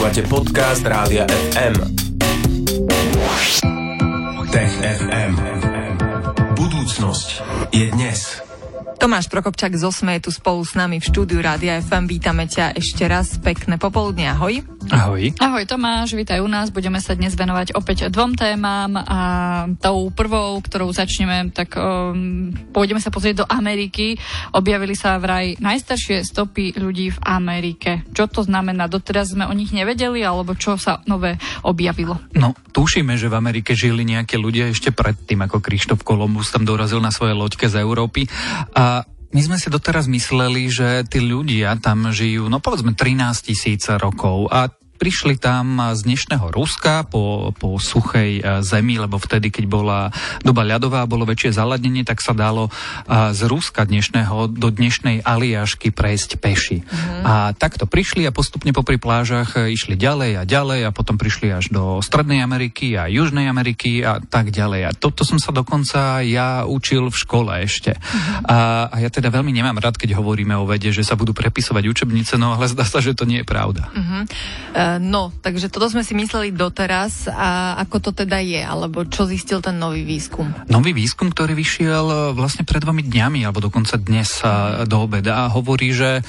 Počúvate podcast Rádia FM. Tech FM. Budúcnosť je dnes. Tomáš Prokopčák z Osme je tu spolu s nami v štúdiu Rádia FM. Vítame ťa ešte raz. Pekné popoludne. Ahoj. Ahoj. Ahoj Tomáš, vítaj u nás. Budeme sa dnes venovať opäť dvom témam a tou prvou, ktorou začneme, tak um, pôjdeme sa pozrieť do Ameriky. Objavili sa vraj najstaršie stopy ľudí v Amerike. Čo to znamená? Doteraz sme o nich nevedeli, alebo čo sa nové objavilo? No, tušíme, že v Amerike žili nejaké ľudia ešte predtým, ako Krištof Kolumbus tam dorazil na svoje loďke z Európy. A my sme si doteraz mysleli, že tí ľudia tam žijú, no povedzme 13 tisíc rokov a prišli tam z dnešného Ruska po, po suchej e, zemi, lebo vtedy, keď bola doba ľadová a bolo väčšie zaladnenie, tak sa dalo e, z Ruska dnešného do dnešnej Aliašky prejsť peši. Mm. A takto prišli a postupne popri plážach e, išli ďalej a ďalej a potom prišli až do Strednej Ameriky a Južnej Ameriky a tak ďalej. A toto som sa dokonca ja učil v škole ešte. Mm. A, a ja teda veľmi nemám rád, keď hovoríme o vede, že sa budú prepisovať učebnice, no ale zdá sa, že to nie je pravda. Mm-hmm. Uh, No, takže toto sme si mysleli doteraz a ako to teda je, alebo čo zistil ten nový výskum? Nový výskum, ktorý vyšiel e, vlastne pred dvomi dňami, alebo dokonca dnes e, do obeda hovorí, že e,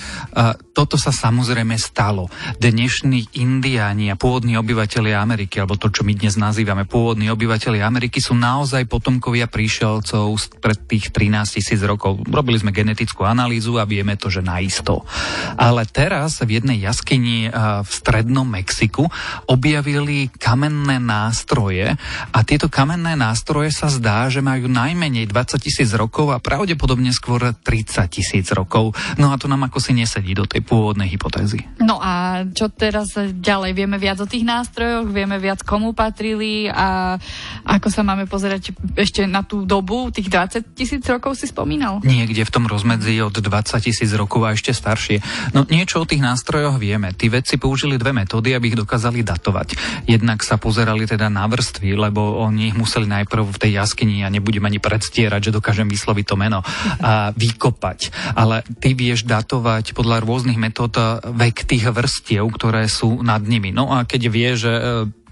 toto sa samozrejme stalo. Dnešní indiáni a pôvodní obyvateľia Ameriky, alebo to, čo my dnes nazývame pôvodní obyvateľia Ameriky, sú naozaj potomkovia príšelcov pred tých 13 tisíc rokov. Robili sme genetickú analýzu a vieme to, že naisto. Ale teraz v jednej jaskyni v strednom Mexiku objavili kamenné nástroje a tieto kamenné nástroje sa zdá, že majú najmenej 20 tisíc rokov a pravdepodobne skôr 30 tisíc rokov. No a to nám ako si nesedí do tej pôvodnej hypotézy. No a čo teraz ďalej? Vieme viac o tých nástrojoch, vieme viac komu patrili a ako sa máme pozerať ešte na tú dobu, tých 20 tisíc rokov si spomínal? Niekde v tom rozmedzi od 20 tisíc rokov a ešte staršie. No niečo o tých nástrojoch vieme. Tí vedci použili dve metódy metódy, aby ich dokázali datovať. Jednak sa pozerali teda na vrstvy, lebo oni ich museli najprv v tej jaskyni, ja nebudem ani predstierať, že dokážem vysloviť to meno, a vykopať. Ale ty vieš datovať podľa rôznych metód vek tých vrstiev, ktoré sú nad nimi. No a keď vie, že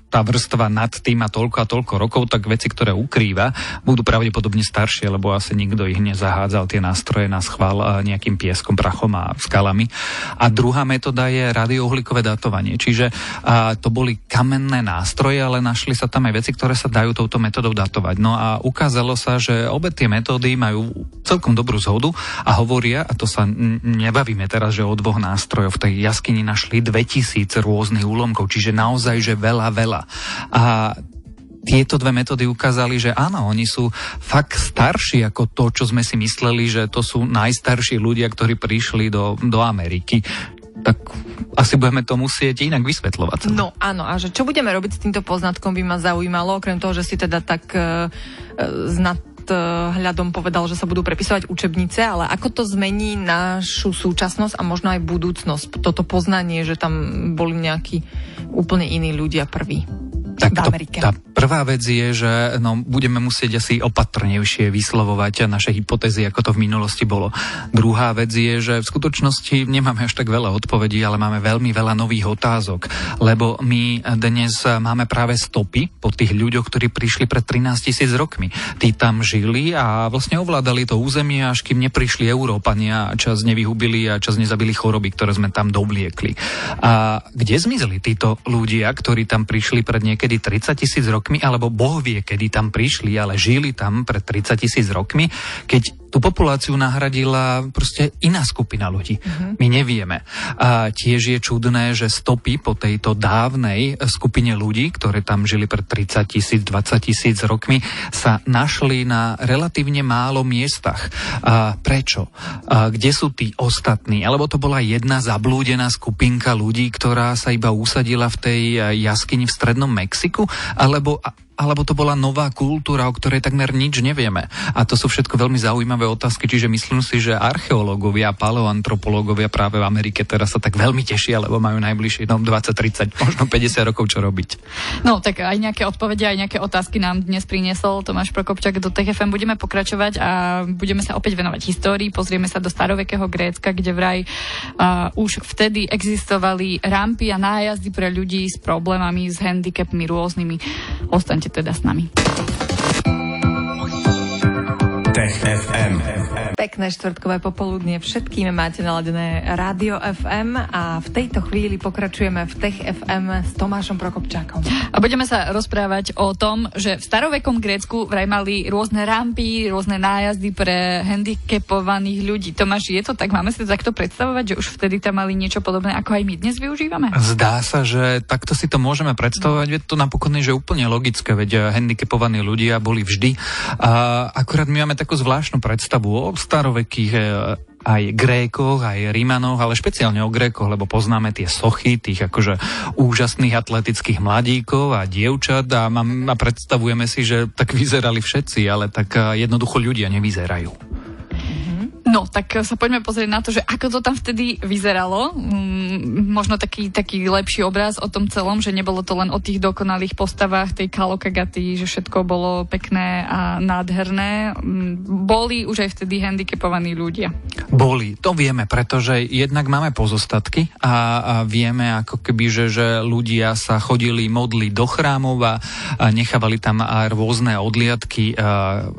tá vrstva nad tým a toľko a toľko rokov, tak veci, ktoré ukrýva, budú pravdepodobne staršie, lebo asi nikto ich nezahádzal tie nástroje na schvál nejakým pieskom, prachom a skalami. A druhá metóda je radiouhlíkové datovanie. Čiže a, to boli kamenné nástroje, ale našli sa tam aj veci, ktoré sa dajú touto metodou datovať. No a ukázalo sa, že obe tie metódy majú celkom dobrú zhodu a hovoria, a to sa nebavíme teraz, že o dvoch nástrojoch v tej jaskyni našli 2000 rôznych úlomkov, čiže naozaj, že veľa, veľa a tieto dve metódy ukázali, že áno, oni sú fakt starší ako to, čo sme si mysleli, že to sú najstarší ľudia, ktorí prišli do, do Ameriky tak asi budeme to musieť inak vysvetľovať. No áno, a že čo budeme robiť s týmto poznatkom by ma zaujímalo, okrem toho, že si teda tak uh, znad hľadom povedal, že sa budú prepisovať učebnice, ale ako to zmení našu súčasnosť a možno aj budúcnosť, toto poznanie, že tam boli nejakí úplne iní ľudia prví tak v Amerike. To, tá prvá vec je, že no, budeme musieť asi opatrnejšie vyslovovať naše hypotézy, ako to v minulosti bolo. Druhá vec je, že v skutočnosti nemáme až tak veľa odpovedí, ale máme veľmi veľa nových otázok, lebo my dnes máme práve stopy po tých ľuďoch, ktorí prišli pred 13 tisíc rokmi. Tí tam žili a vlastne ovládali to územie, až kým neprišli Európania a čas nevyhubili a čas nezabili choroby, ktoré sme tam dobliekli. A kde zmizli títo ľudia, ktorí tam prišli pred niekedy niekedy 30 tisíc rokmi, alebo Boh vie, kedy tam prišli, ale žili tam pred 30 tisíc rokmi, keď tú populáciu nahradila proste iná skupina ľudí. Uh-huh. My nevieme. A tiež je čudné, že stopy po tejto dávnej skupine ľudí, ktoré tam žili pred 30 tisíc, 20 tisíc rokmi, sa našli na relatívne málo miestach. A prečo? A kde sú tí ostatní? Alebo to bola jedna zablúdená skupinka ľudí, ktorá sa iba usadila v tej jaskyni v strednom Mexiku? Alebo alebo to bola nová kultúra, o ktorej takmer nič nevieme. A to sú všetko veľmi zaujímavé otázky, čiže myslím si, že archeológovia, paleoantropológovia práve v Amerike teraz sa tak veľmi tešia, lebo majú najbližšie no, 20, 30, možno 50 rokov čo robiť. No tak aj nejaké odpovede, aj nejaké otázky nám dnes priniesol Tomáš Prokopčak do TFM. Budeme pokračovať a budeme sa opäť venovať histórii. Pozrieme sa do starovekého Grécka, kde vraj uh, už vtedy existovali rampy a nájazdy pre ľudí s problémami, s handicapmi rôznymi. Ostaňte teda s nami. Tech FM. Pekné štvrtkové popoludnie všetkým máte naladené Rádio FM a v tejto chvíli pokračujeme v Tech FM s Tomášom Prokopčákom. A budeme sa rozprávať o tom, že v starovekom Grécku vraj mali rôzne rampy, rôzne nájazdy pre handicapovaných ľudí. Tomáš, je to tak? Máme si to takto predstavovať, že už vtedy tam mali niečo podobné, ako aj my dnes využívame? Zdá sa, že takto si to môžeme predstavovať, veď to napokon je že úplne logické, veď handicapovaní ľudia boli vždy. A akurát my máme takú zvláštnu predstavu o starovekých e, aj Grékoch, aj Rímanoch, ale špeciálne o Grékoch, lebo poznáme tie sochy tých akože úžasných atletických mladíkov a dievčat a, a predstavujeme si, že tak vyzerali všetci, ale tak e, jednoducho ľudia nevyzerajú. No, tak sa poďme pozrieť na to, že ako to tam vtedy vyzeralo. Mm, možno taký, taký lepší obraz o tom celom, že nebolo to len o tých dokonalých postavách tej Kalokagaty, že všetko bolo pekné a nádherné. Mm, boli už aj vtedy handicapovaní ľudia. Boli, to vieme, pretože jednak máme pozostatky a, a vieme ako keby, že, že ľudia sa chodili modliť do chrámov a, a nechávali tam aj rôzne odliadky a,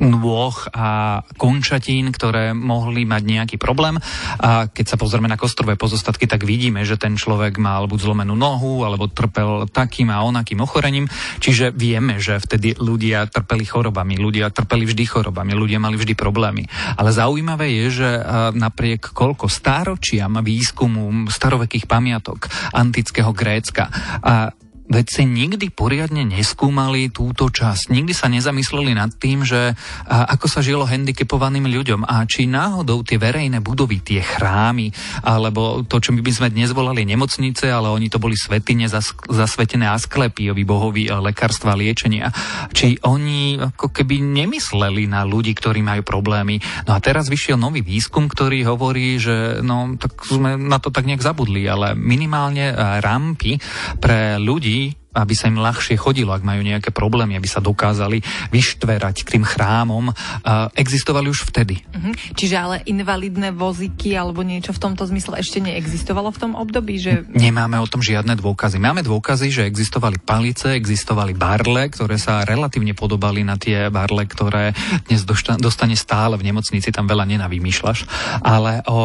nôh a končatín, ktoré mohli mať nejaký problém. A keď sa pozrieme na kostrové pozostatky, tak vidíme, že ten človek mal buď zlomenú nohu, alebo trpel takým a onakým ochorením. Čiže vieme, že vtedy ľudia trpeli chorobami, ľudia trpeli vždy chorobami, ľudia mali vždy problémy. Ale zaujímavé je, že napriek koľko stáročiam výskumu starovekých pamiatok antického Grécka a vedci nikdy poriadne neskúmali túto časť. Nikdy sa nezamysleli nad tým, že ako sa žilo handicapovaným ľuďom a či náhodou tie verejné budovy, tie chrámy, alebo to, čo my by sme dnes volali nemocnice, ale oni to boli svetine zas, zasvetené Asklepiovi, bohovi lekárstva a liečenia. Či oni ako keby nemysleli na ľudí, ktorí majú problémy. No a teraz vyšiel nový výskum, ktorý hovorí, že no, tak sme na to tak nejak zabudli, ale minimálne rampy pre ľudí, aby sa im ľahšie chodilo, ak majú nejaké problémy, aby sa dokázali vyštverať k tým chrámom, existovali už vtedy. Uh-huh. Čiže ale invalidné vozíky alebo niečo v tomto zmysle ešte neexistovalo v tom období? Že... Nemáme o tom žiadne dôkazy. Máme dôkazy, že existovali palice, existovali barle, ktoré sa relatívne podobali na tie barle, ktoré dnes dostane stále v nemocnici, tam veľa nenavymýšľaš. Ale o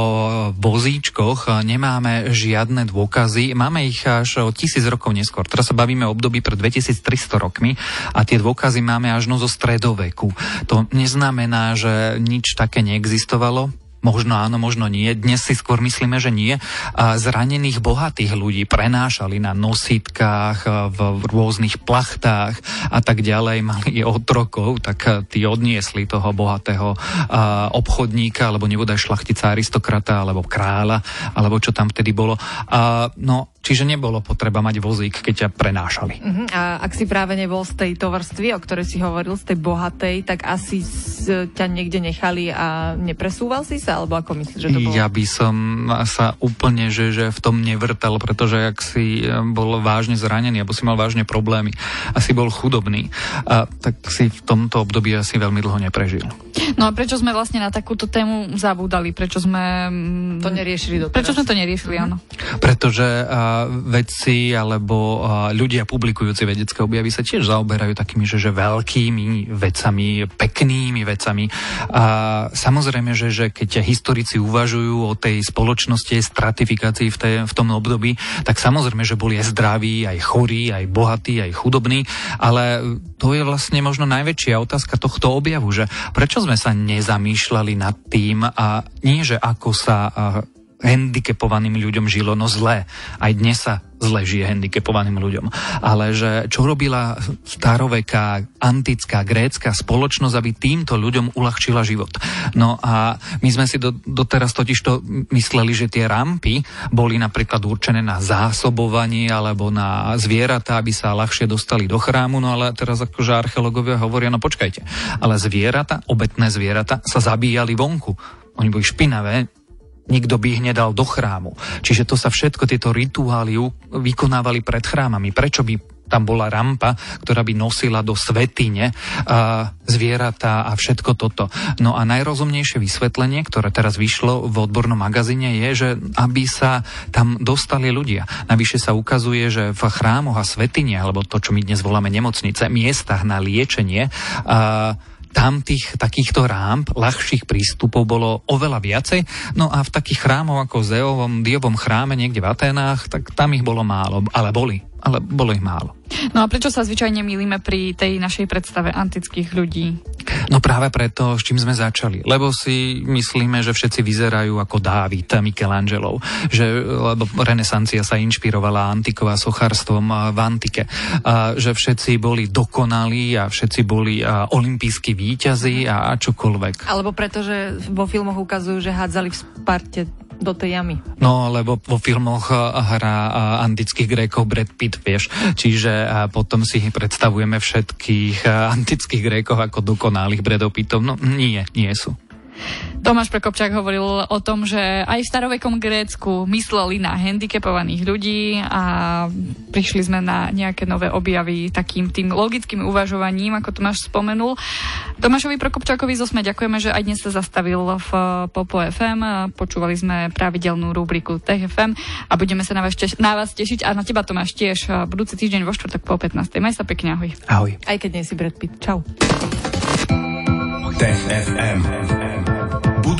vozíčkoch nemáme žiadne dôkazy. Máme ich až o tisíc rokov neskôr. Teraz sa bavíme hovoríme o období pred 2300 rokmi a tie dôkazy máme až no zo stredoveku. To neznamená, že nič také neexistovalo. Možno áno, možno nie. Dnes si skôr myslíme, že nie. Zranených bohatých ľudí prenášali na nositkách, v rôznych plachtách a tak ďalej. Mali otrokov, tak tí odniesli toho bohatého obchodníka, alebo nebodaj šlachtica aristokrata, alebo kráľa, alebo čo tam vtedy bolo. No, Čiže nebolo potreba mať vozík, keď ťa prenášali. Uh-huh. A ak si práve nebol z tejto vrstvy, o ktorej si hovoril, z tej bohatej, tak asi ťa niekde nechali a nepresúval si sa? Alebo ako myslíš, že to bolo? Ja by som sa úplne, že, že v tom nevrtal, pretože ak si e, bol vážne zranený, alebo si mal vážne problémy, asi bol chudobný, a tak si v tomto období asi veľmi dlho neprežil. No a prečo sme vlastne na takúto tému zabúdali? Prečo sme... To neriešili doteraz. Prečo sme to neriešili, áno? Pretože uh, vedci alebo ľudia publikujúci vedecké objavy sa tiež zaoberajú takými, že, že veľkými vecami, peknými vecami. A samozrejme, že, že keď historici uvažujú o tej spoločnosti, stratifikácii v, tej, v tom období, tak samozrejme, že boli aj zdraví, aj chorí, aj bohatí, aj chudobní, ale to je vlastne možno najväčšia otázka tohto objavu, že prečo sme sa nezamýšľali nad tým a nie, že ako sa handicapovaným ľuďom žilo, no zle. Aj dnes sa zle žije handicapovaným ľuďom. Ale že čo robila staroveká, antická, grécka spoločnosť, aby týmto ľuďom uľahčila život. No a my sme si do, doteraz totiž to mysleli, že tie rampy boli napríklad určené na zásobovanie alebo na zvieratá, aby sa ľahšie dostali do chrámu, no ale teraz akože archeológovia hovoria, no počkajte, ale zvieratá, obetné zvieratá sa zabíjali vonku. Oni boli špinavé, nikto by ich nedal do chrámu. Čiže to sa všetko, tieto rituály vykonávali pred chrámami. Prečo by tam bola rampa, ktorá by nosila do svetine a zvieratá a všetko toto. No a najrozumnejšie vysvetlenie, ktoré teraz vyšlo v odbornom magazíne, je, že aby sa tam dostali ľudia. Navyše sa ukazuje, že v chrámoch a svetine, alebo to, čo my dnes voláme nemocnice, miestach na liečenie, a tam tých takýchto rámp, ľahších prístupov bolo oveľa viacej. No a v takých chrámoch ako Zeovom, Diovom chráme niekde v Atenách, tak tam ich bolo málo, ale boli ale bolo ich málo. No a prečo sa zvyčajne milíme pri tej našej predstave antických ľudí? No práve preto, s čím sme začali. Lebo si myslíme, že všetci vyzerajú ako Dávid, Michelangelo. Že, lebo renesancia sa inšpirovala antiková sochárstvom v antike. A, že všetci boli dokonalí a všetci boli a, olimpijskí výťazí a, a čokoľvek. Alebo preto, že vo filmoch ukazujú, že hádzali v Sparte do tej jamy. No, lebo vo filmoch hrá antických Grékov Brad Pitt, vieš. Čiže potom si predstavujeme všetkých antických Grékov ako dokonalých Bradov Pittov. No nie, nie sú. Tomáš Prekopčák hovoril o tom, že aj v starovekom Grécku mysleli na handicapovaných ľudí a prišli sme na nejaké nové objavy takým tým logickým uvažovaním, ako Tomáš spomenul. Tomášovi Prokopčákovi zo SME ďakujeme, že aj dnes sa zastavil v Popo FM. Počúvali sme pravidelnú rubriku Tech FM a budeme sa na vás, teš- na vás tešiť a na teba Tomáš tiež budúci týždeň vo štvrtok po 15. Maj sa pekne, ahoj. Ahoj. Aj keď nie si Brad Pitt. Čau. Tech FM.